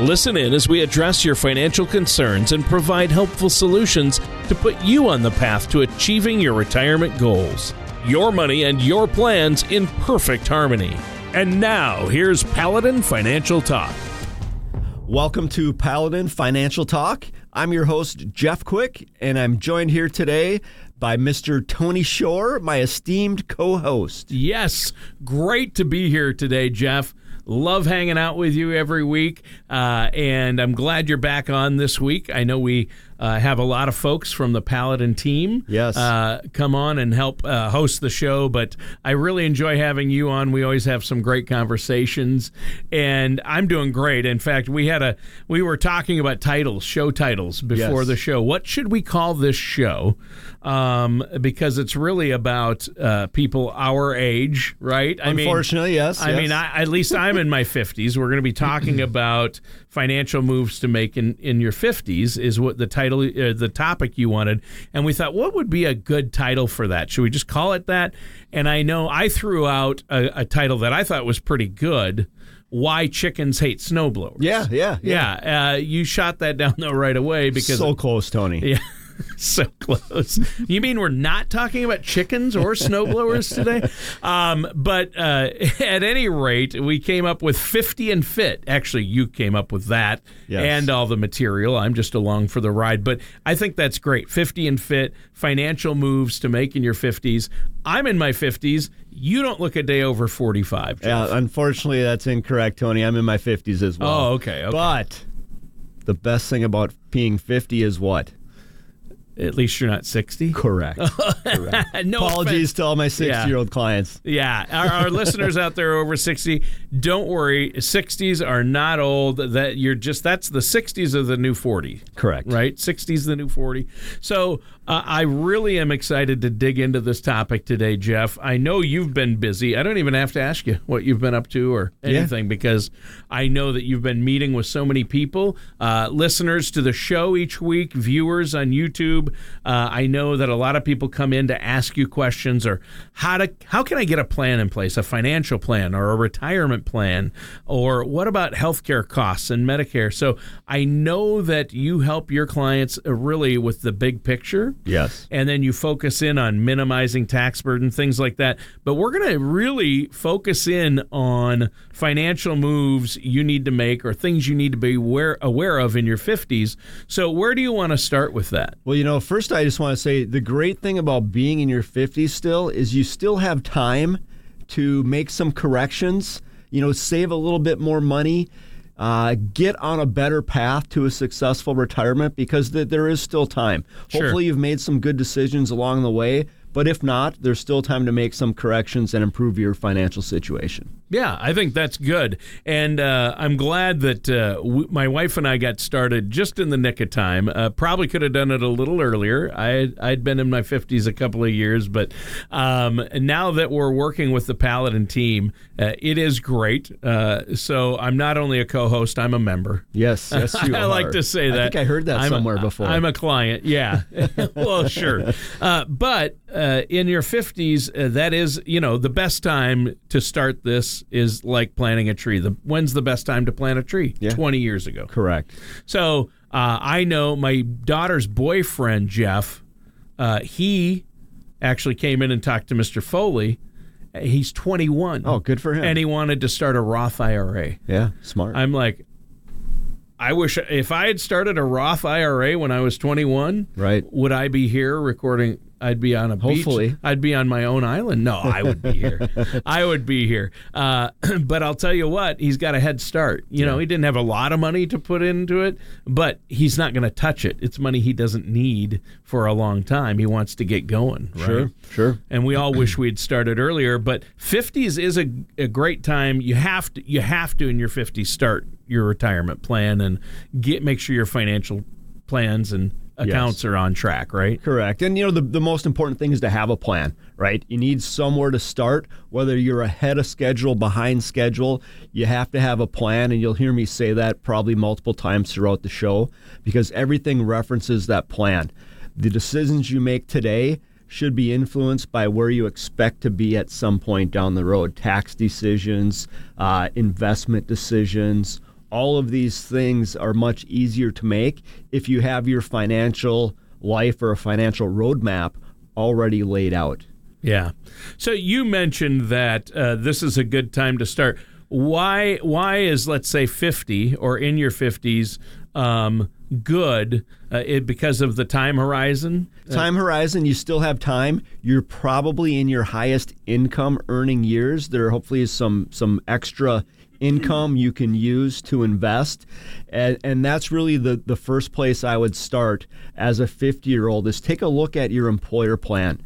Listen in as we address your financial concerns and provide helpful solutions to put you on the path to achieving your retirement goals. Your money and your plans in perfect harmony. And now, here's Paladin Financial Talk. Welcome to Paladin Financial Talk. I'm your host, Jeff Quick, and I'm joined here today by Mr. Tony Shore, my esteemed co host. Yes, great to be here today, Jeff. Love hanging out with you every week, uh, and I'm glad you're back on this week. I know we uh, have a lot of folks from the Paladin team yes. Uh, come on and help uh, host the show, but I really enjoy having you on. We always have some great conversations, and I'm doing great. In fact, we had a we were talking about titles, show titles before Yes. the show. What should we call this show? Um, because it's really about uh, people our age, right? I mean, Unfortunately, yes. I yes. mean, I, at least I'm in my 50s. We're going to be talking about financial moves to make in, in your 50s, is what the title, uh, the topic you wanted. And we thought, what would be a good title for that? Should we just call it that? And I know I threw out a, a title that I thought was pretty good Why Chickens Hate Snowblowers. yeah, yeah, Yeah. Uh, you shot that down, though, right away because. so close, Tony. Yeah. so close. You mean we're not talking about chickens or snowblowers today? Um, but uh, at any rate, we came up with 50 and fit. Actually, you came up with that Yes. and all the material. I'm just along for the ride. But I think that's great. 50 and fit, financial moves to make in your 50s. I'm in my 50s. You don't look a day over 45. Jeff. Yeah, unfortunately, that's incorrect, Tony. I'm in my 50s as well. Oh, okay, okay. But the best thing about being 50 is what? At least you're not 60. Correct. no Apologies offense. to all my 60 year old clients. Yeah, our, our listeners out there over 60, don't worry. 60s are not old. That you're just that's the 60s of the new 40. Correct. Right? 60s the new 40. So, uh, I really am excited to dig into this topic today, Jeff. I know you've been busy. I don't even have to ask you what you've been up to or Yeah. anything because I know that you've been meeting with so many people, uh, listeners to the show each week, viewers on YouTube. Uh, I know that a lot of people come in to ask you questions or how to how can I get a plan in place, a financial plan or a retirement plan, or what about healthcare costs and Medicare. So I know that you help your clients uh, really with the big picture Yes. and then you focus in on minimizing tax burden, things like that. But we're going to really focus in on financial moves you need to make or things you need to be aware, aware of in your 50s. So, where do you want to start with that? Well, you know, first I just want to say the great thing about being in your 50s still is you still have time to make some corrections, you know, save a little bit more money, uh, get on a better path to a successful retirement because th- there is still time. Sure. Hopefully, you've made some good decisions along the way, but if not, there's still time to make some corrections and improve your financial situation. Yeah, I think that's good, and uh, I'm glad that uh, w- my wife and I got started just in the nick of time. Uh, probably could have done it a little earlier. I I'd been in my 50s a couple of years, but um, now that we're working with the Paladin team, uh, it is great. Uh, so I'm not only a co-host, I'm a member. Yes, yes, you are I are. like to say that. I think I heard that I'm a- somewhere before. I'm a client, yeah. well, sure. Uh, but uh, in your 50s, uh, that is, you know, the best time to start this is like planting a tree. The When's the best time to plant a tree? Yeah. 20 years ago. Correct. So uh, I know my daughter's boyfriend, Jeff, uh, he actually came in and talked to Mr. Foley. He's 21. Oh, good for him. And he wanted to start a Roth IRA. Yeah, smart. I'm like, I wish if I had started a Roth IRA when I was 21, Right. Would I be here recording? I'd be on a Hopefully. beach. I'd be on my own island. No, I would be here. I would be here. Uh, but I'll tell you what, he's got a head start. You know, he didn't have a lot of money to put into it, but he's not going to touch it. It's money he doesn't need for a long time. He wants to get going. Right? Sure, sure. and we all wish we'd started earlier. But 50s is a, a great time. You have to you have to in your 50s start your retirement plan and get make sure your financial plans and accounts are on track, right? Correct. And you know the, the most important thing is to have a plan, right? You need somewhere to start, whether you're ahead of schedule, behind schedule, you have to have a plan and you'll hear me say that probably multiple times throughout the show because everything references that plan. The decisions you make today should be influenced by where you expect to be at some point down the road. Tax decisions, uh, investment decisions, all of these things are much easier to make if you have your financial life or a financial roadmap already laid out. Yeah. So you mentioned that uh, this is a good time to start. Why? Why is let's say fifty or in your fifties um, good? Uh, it, because of the time horizon. Time horizon, you still have time. You're probably in your highest income earning years. There hopefully is some some extra income you can use to invest. And, and that's really the, the first place I would start as a 50 year old is take a look at your employer plan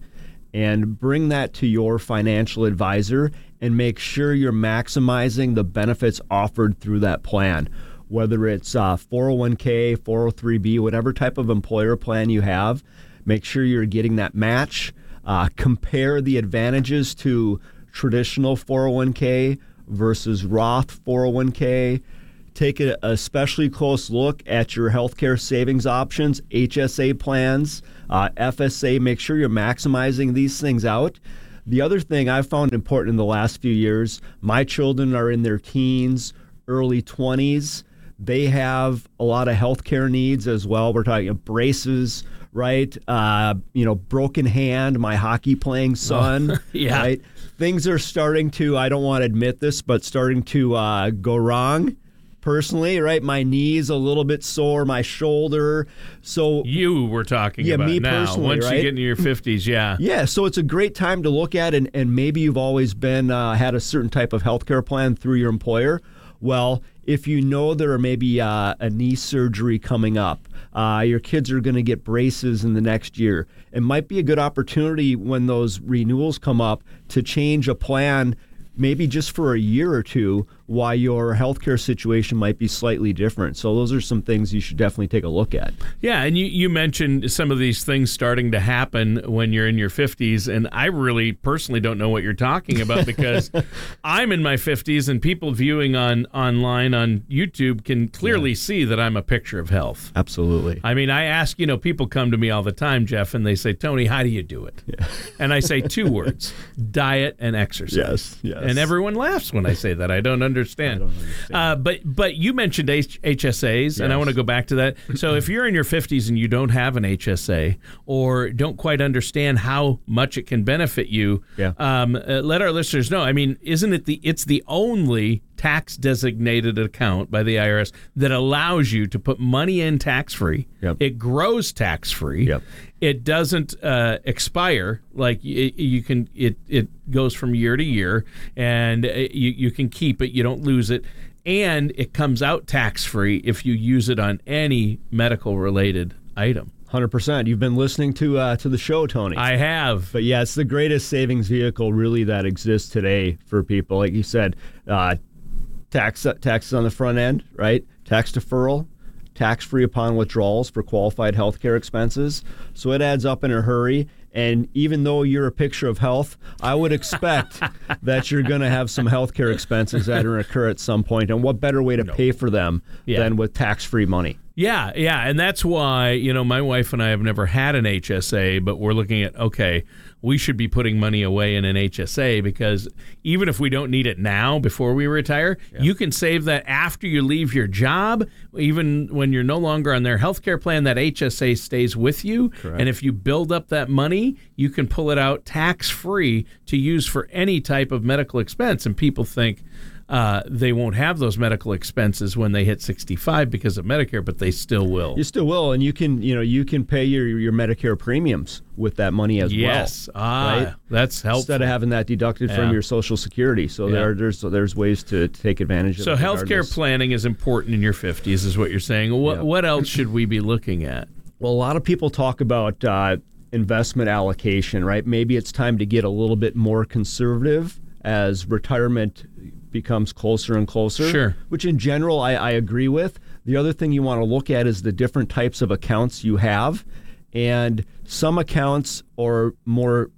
and bring that to your financial advisor and make sure you're maximizing the benefits offered through that plan. Whether it's uh, 401k, 403b, whatever type of employer plan you have, make sure you're getting that match. Uh, compare the advantages to traditional 401k versus Roth 401k. Take a especially close look at your healthcare savings options, HSA plans, uh, FSA. Make sure you're maximizing these things out. The other thing I've found important in the last few years my children are in their teens, early 20s. They have a lot of healthcare needs as well. We're talking braces, right? Uh, you know, broken hand, my hockey playing son, oh, yeah. right? Things are starting to, I don't want to admit this, but starting to uh, go wrong personally, right? My knee's a little bit sore, my shoulder. So you were talking yeah, about me now. personally, Once right? you get into your fifties, yeah, yeah. So it's a great time to look at, and and maybe you've always been uh, had a certain type of healthcare plan through your employer. Well, if you know there are maybe uh, a knee surgery coming up, uh, your kids are going to get braces in the next year. It might be a good opportunity when those renewals come up to change a plan maybe just for a year or two why your healthcare situation might be slightly different. So those are some things you should definitely take a look at. Yeah, and you, you mentioned some of these things starting to happen when you're in your 50s, and I really personally don't know what you're talking about because I'm in my 50s, and people viewing on online on YouTube can clearly yeah. see that I'm a picture of health. Absolutely. I mean, I ask, you know, people come to me all the time, Jeff, and they say, Tony, how do you do it? Yeah. And I say two words diet and exercise. Yes, yes. And everyone laughs when I say that. I don't understand understand. understand. Uh, but but you mentioned H- HSAs, yes. and I want to go back to that. So if you're in your 50s and you don't have an HSA or don't quite understand how much it can benefit you, yeah. um, uh, let our listeners know. I mean, isn't it the it's the only tax designated account by the IRS that allows you to put money in tax free. Yep. It grows tax free. Yep. It doesn't uh, expire. Like it, you can, it it goes from year to year, and uh, you you can keep it. You don't lose it, and it comes out tax free if you use it on any medical related item. Hundred percent. You've been listening to uh, to the show, Tony. I have. But yeah, it's the greatest savings vehicle really that exists today for people. Like you said, uh, tax taxes on the front end, right? Tax deferral, tax free upon withdrawals for qualified healthcare expenses. So it adds up in a hurry. And even though you're a picture of health, I would expect that you're going to have some healthcare expenses that are occur at some point. And what better way to no. pay for them yeah. than with tax free money? Yeah, yeah, and that's why you know my wife and I have never had an HSA, but we're looking at okay, we should be putting money away in an HSA because even if we don't need it now before we retire, yeah. you can save that after you leave your job. Even when you're no longer on their health care plan, that HSA stays with you. Correct. And if you build up that money, you can pull it out tax free to use for any type of medical expense. And people think, uh, they won't have those medical expenses when they hit 65 because of Medicare, but they still will. You still will, and you can you know you can pay your your Medicare premiums with that money as yes. well. Ah, right? that's helpful. Instead of having that deducted yeah. from your Social Security, so yeah. there there's there's ways to take advantage of. So healthcare planning is important in your 50s, is what you're saying. What yeah. what else should we be looking at? Well, a lot of people talk about. Uh, investment allocation, right? Maybe it's time to get a little bit more conservative as retirement becomes closer and closer. Sure. Which in general I, I agree with. The other thing you want to look at is the different types of accounts you have. And some accounts are more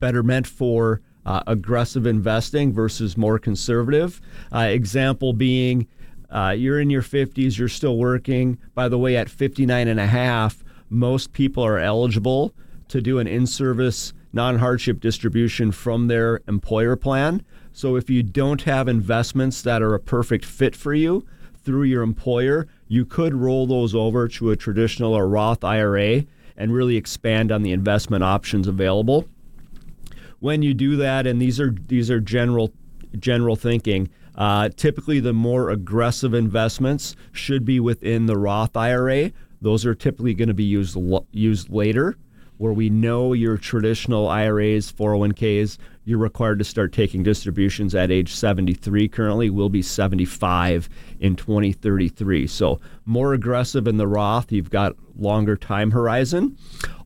better meant for uh, aggressive investing versus more conservative. Uh, example being, uh, you're in your 50s, you're still working. By the way, at 59 and a half, most people are eligible to do an in service non hardship distribution from their employer plan. So if you don't have investments that are a perfect fit for you through your employer, you could roll those over to a traditional or Roth IRA and really expand on the investment options available. When you do that, and these are these are general general thinking, uh, typically the more aggressive investments should be within the Roth IRA. Those are typically going to be used used later where we know your traditional IRAs, 401ks, you're required to start taking distributions at age 73 currently, will be 75 in 2033. So, more aggressive in the Roth, you've got longer time horizon.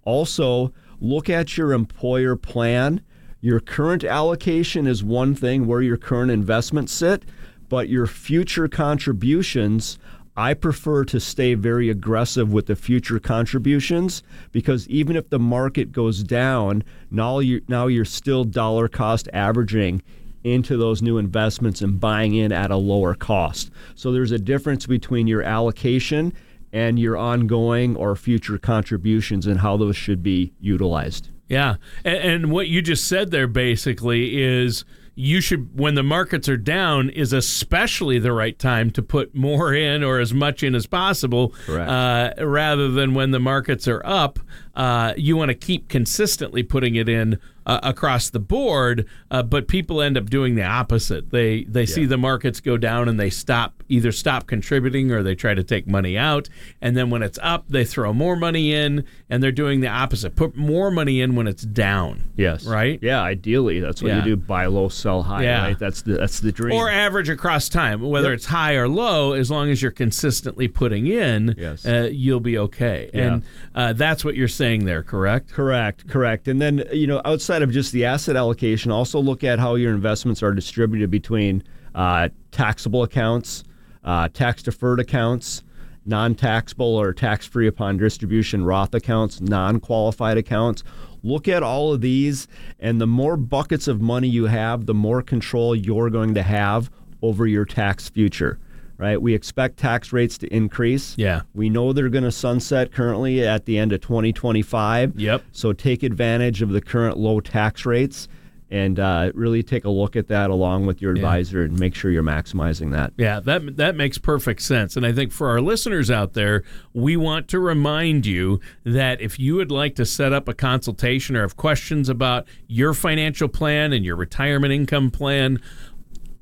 Also, look at your employer plan. Your current allocation is one thing where your current investments sit, but your future contributions I prefer to stay very aggressive with the future contributions because even if the market goes down, now you now you're still dollar cost averaging into those new investments and buying in at a lower cost. So there's a difference between your allocation and your ongoing or future contributions and how those should be utilized. Yeah. And, and what you just said there basically is you should when the markets are down is especially the right time to put more in or as much in as possible uh, rather than when the markets are up uh, you want to keep consistently putting it in uh, across the board, uh, but people end up doing the opposite. They they yeah. see the markets go down and they stop either stop contributing or they try to take money out, and then when it's up, they throw more money in, and they're doing the opposite. Put more money in when it's down. Yes. Right. Yeah. Ideally, that's what yeah. you do: buy low, sell high. Yeah. Right. That's the that's the dream. Or average across time, whether yep. it's high or low, as long as you're consistently putting in, yes. Uh, you'll be okay. Yeah. And uh, that's what you're saying there, correct? Correct. Correct. And then you know outside of just the asset allocation, also look at how your investments are distributed between uh, taxable accounts, uh, tax deferred accounts, non taxable or tax free upon distribution Roth accounts, non qualified accounts. Look at all of these, and the more buckets of money you have, the more control you're going to have over your tax future right? We expect tax rates to increase. Yeah. We know they're going to sunset currently at the end of 2025. Yep. So take advantage of the current low tax rates and uh, really take a look at that along with your advisor yeah. and make sure you're maximizing that. Yeah, that that makes perfect sense. And I think for our listeners out there, we want to remind you that if you would like to set up a consultation or have questions about your financial plan and your retirement income plan,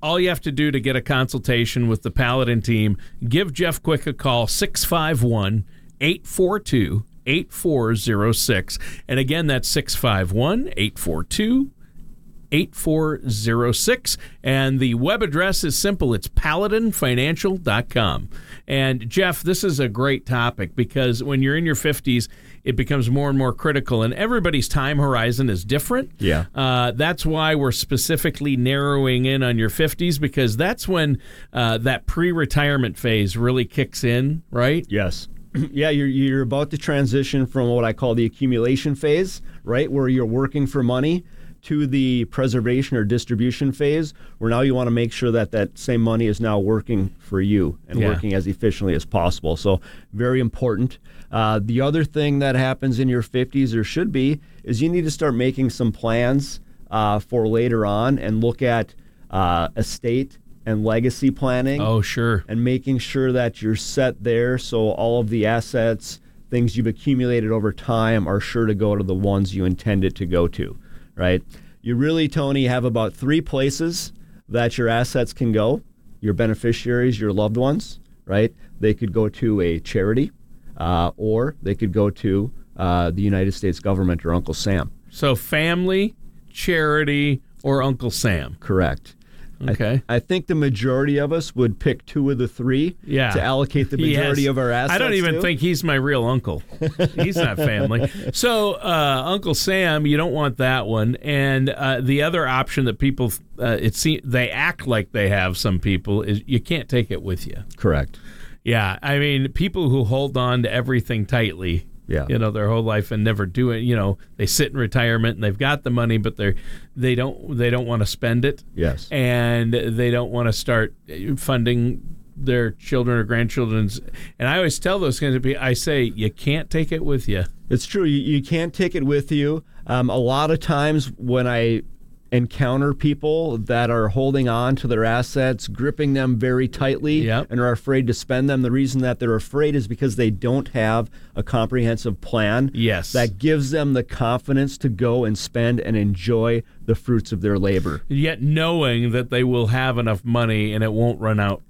all you have to do to get a consultation with the Paladin team, give Jeff Quick a call, 651 842 8406. And again, that's 651 842 8406. And the web address is simple it's paladinfinancial.com. And Jeff, this is a great topic because when you're in your 50s, it becomes more and more critical, and everybody's time horizon is different. Yeah. Uh, that's why we're specifically narrowing in on your 50s because that's when uh, that pre retirement phase really kicks in, right? Yes. yeah, you're, you're about to transition from what I call the accumulation phase, right? Where you're working for money to the preservation or distribution phase, where now you want to make sure that that same money is now working for you and yeah. working as efficiently as possible. So, very important. Uh, the other thing that happens in your 50s, or should be, is you need to start making some plans uh, for later on and look at uh, estate and legacy planning. Oh, sure. And making sure that you're set there so all of the assets, things you've accumulated over time, are sure to go to the ones you intend it to go to right? You really, Tony, have about three places that your assets can go your beneficiaries, your loved ones, right? They could go to a charity uh, or they could go to uh, the United States government or Uncle Sam. So, family, charity, or Uncle Sam. Correct. Okay. I think the majority of us would pick two of the three Yeah. to allocate the majority of our assets. I don't even to. think he's my real uncle. he's not family. So, uh, Uncle Sam, you don't want that one. And uh, the other option that people, uh, it se- they act like they have. Some people is you can't take it with you. correct. Yeah, I mean, people who hold on to everything tightly. Yeah. You know, their whole life and never do it. You know, they sit in retirement and they've got the money, but they're they don't they don't want to spend it Yes. and they don't want to start funding their children or grandchildren's. And I always tell those kinds of people, I say, you can't take it with you. It's true. You, you can't take it with you. Um, a lot of times when I encounter people that are holding on to their assets, gripping them very tightly, Yep. and are afraid to spend them, the reason that they're afraid is because they don't have a comprehensive plan Yes. that gives them the confidence to go and spend and enjoy the fruits of their labor. Yet knowing that they will have enough money and it won't run out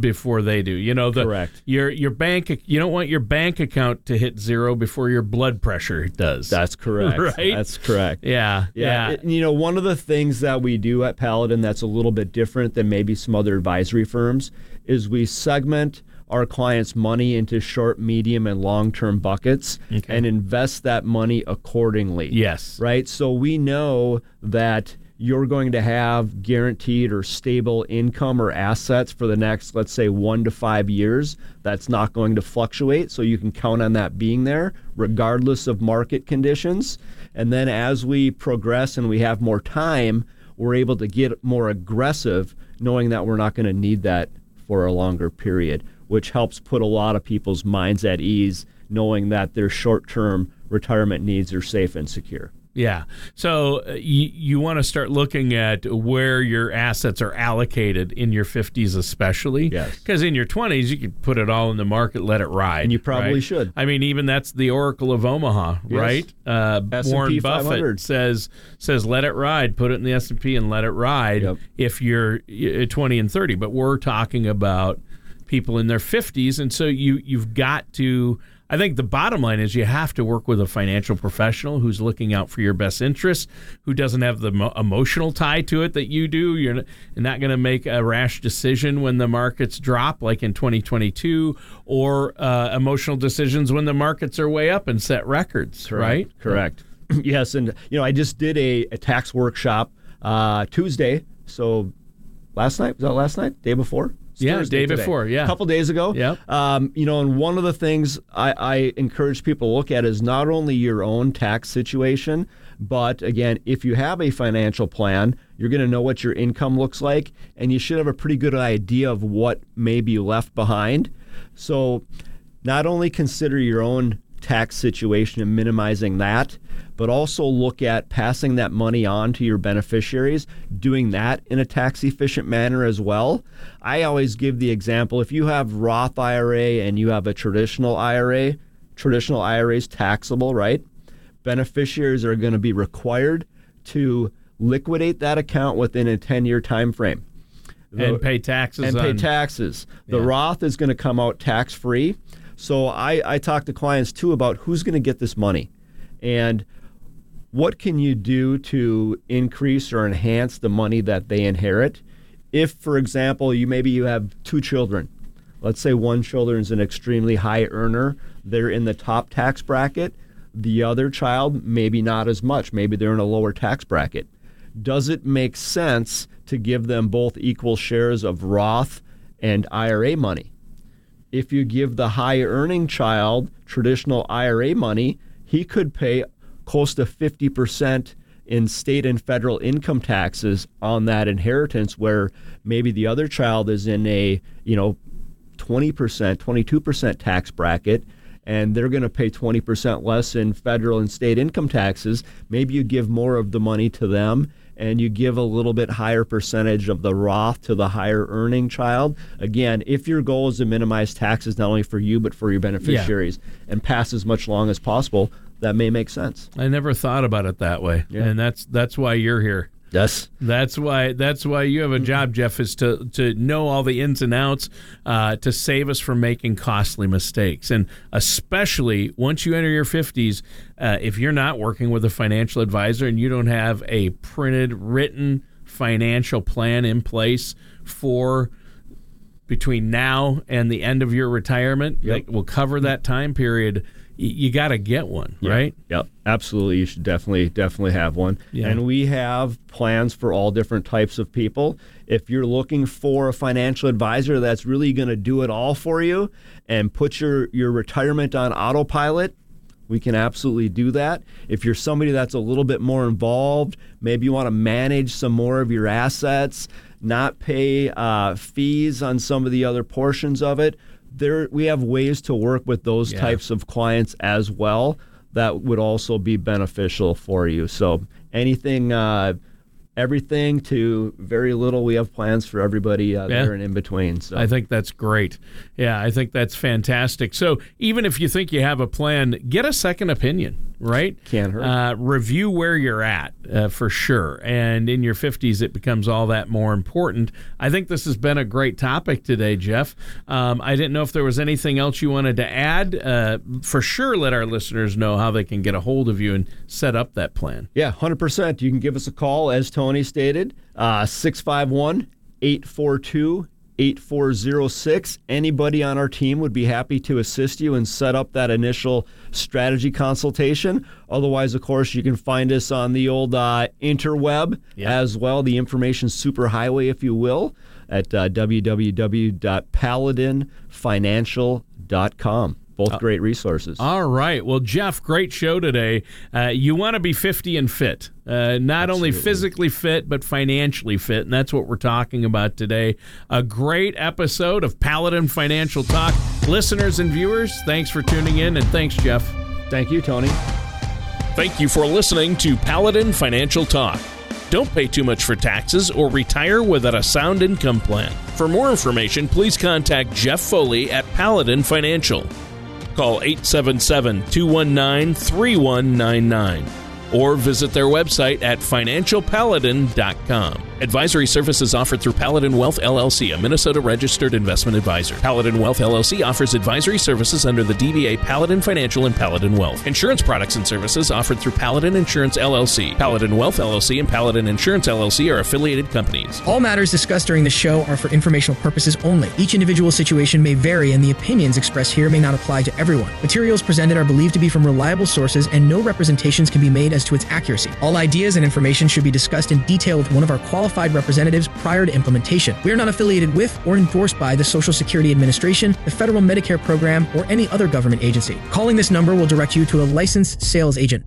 before they do. You know, the Correct. your your bank you don't want your bank account to hit zero before your blood pressure does. That's correct. Right? That's correct. yeah. Yeah, Yeah. it- you know, one of the things that we do at Paladin that's a little bit different than maybe some other advisory firms is we segment our clients' money into short, medium, and long term buckets Okay. and invest that money accordingly. yes. Right? So we know that you're going to have guaranteed or stable income or assets for the next, let's say, one to five years. That's not going to fluctuate. So you can count on that being there regardless of market conditions. And then as we progress and we have more time, we're able to get more aggressive, knowing that we're not going to need that for a longer period, which helps put a lot of people's minds at ease, knowing that their short term retirement needs are safe and secure. Yeah. So uh, you, you want to start looking at where your assets are allocated in your 50s, especially. Yes. Because in your 20s, you could put it all in the market, let it ride. And you probably right? should. I mean, even that's the Oracle of Omaha, Yes. right? Uh, S&P Warren 500. Buffett says says let it ride, put it in the S and P and let it ride. Yep. If you're uh, 20 and 30, but we're talking about people in their 50s, and so you you've got to. I think the bottom line is you have to work with a financial professional who's looking out for your best interests, who doesn't have the mo- emotional tie to it that you do. You're not going to make a rash decision when the markets drop, like in 2022, or uh, emotional decisions when the markets are way up and set records, right? Correct. yes, and you know, I just did a, a tax workshop uh, Tuesday. So last night was that last night? Day before? Yeah, Thursday day today. before, yeah. a couple days ago. Yeah, Um, you know, and one of the things I, I encourage people to look at is not only your own tax situation, but again, if you have a financial plan, you're going to know what your income looks like, and you should have a pretty good idea of what may be left behind. So, not only consider your own tax situation and minimizing that, but also look at passing that money on to your beneficiaries, doing that in a tax efficient manner as well. I always give the example if you have Roth IRA and you have a traditional IRA, traditional IRA is taxable, right? Beneficiaries are going to be required to liquidate that account within a 10 year time frame and pay taxes and pay on- taxes. The Yeah. Roth is going to come out tax free. So I, I talk to clients too about who's going to get this money and what can you do to increase or enhance the money that they inherit. If, for example, you maybe you have two children. Let's say one children is an extremely high earner. They're in the top tax bracket. The other child, maybe not as much. Maybe they're in a lower tax bracket. Does it make sense to give them both equal shares of Roth and IRA money? If you give the high earning child traditional IRA money, he could pay close to 50% in state and federal income taxes on that inheritance where maybe the other child is in a, you know, 20%, 22% tax bracket and they're going to pay 20% less in federal and state income taxes. Maybe you give more of the money to them and you give a little bit higher percentage of the Roth to the higher earning child. Again, if your goal is to minimize taxes not only for you but for your beneficiaries and pass as much along as possible, that may make sense. I never thought about it that way, Yeah. and that's that's why you're here. Yes. That's why that's why you have a job, Jeff, is to to know all the ins and outs uh, to save us from making costly mistakes, and especially once you enter your fifties, uh, if you're not working with a financial advisor and you don't have a printed, written financial plan in place for between now and the end of your retirement Yep. that will cover that time period, you got to get one, right? Yep, absolutely. You should definitely, definitely have one. Yeah. And we have plans for all different types of people. If you're looking for a financial advisor that's really going to do it all for you and put your, your retirement on autopilot, we can absolutely do that. If you're somebody that's a little bit more involved, maybe you want to manage some more of your assets, not pay uh, fees on some of the other portions of it, there we have ways to work with those Yeah. types of clients as well that would also be beneficial for you. So anything, uh, everything to very little, we have plans for everybody uh, Yeah. there and in between. So I think that's great. Yeah, I think that's fantastic. So even if you think you have a plan, get a second opinion, right? Can't hurt. Uh, review where you're at uh, for sure. And in your 50s, it becomes all that more important. I think this has been a great topic today, Jeff. Um, I didn't know if there was anything else you wanted to add. Uh, for sure, let our listeners know how they can get a hold of you and set up that plan. Yeah, 100%. You can give us a call, as Tony stated, uh, 651 842 8406. Anybody on our team would be happy to assist you and set up that initial strategy consultation. Otherwise, of course, you can find us on the old uh, interweb Yeah. as well, the information superhighway, if you will, at uh, www.paladinfinancial.com. Both great resources. All right. Well, Jeff, great show today. Uh, you want to be 50 and fit, uh, not only physically fit, but financially fit. And that's what we're talking about today. A great episode of Paladin Financial Talk. Listeners and viewers, thanks for tuning in. And thanks, Jeff. Thank you, Tony. Thank you for listening to Paladin Financial Talk. Don't pay too much for taxes or retire without a sound income plan. For more information, please contact Jeff Foley at Paladin Financial. Call 877 219 3199 or visit their website at financialpaladin.com. Advisory services offered through Paladin Wealth LLC, a Minnesota registered investment advisor. Paladin Wealth LLC offers advisory services under the DBA Paladin Financial and Paladin Wealth. Insurance products and services offered through Paladin Insurance LLC. Paladin Wealth LLC and Paladin Insurance LLC are affiliated companies. All matters discussed during the show are for informational purposes only. Each individual situation may vary, and the opinions expressed here may not apply to everyone. Materials presented are believed to be from reliable sources, and no representations can be made as to its accuracy. All ideas and information should be discussed in detail with one of our qualified representatives prior to implementation. We are not affiliated with or endorsed by the Social Security Administration, the Federal Medicare Program, or any other government agency. Calling this number will direct you to a licensed sales agent.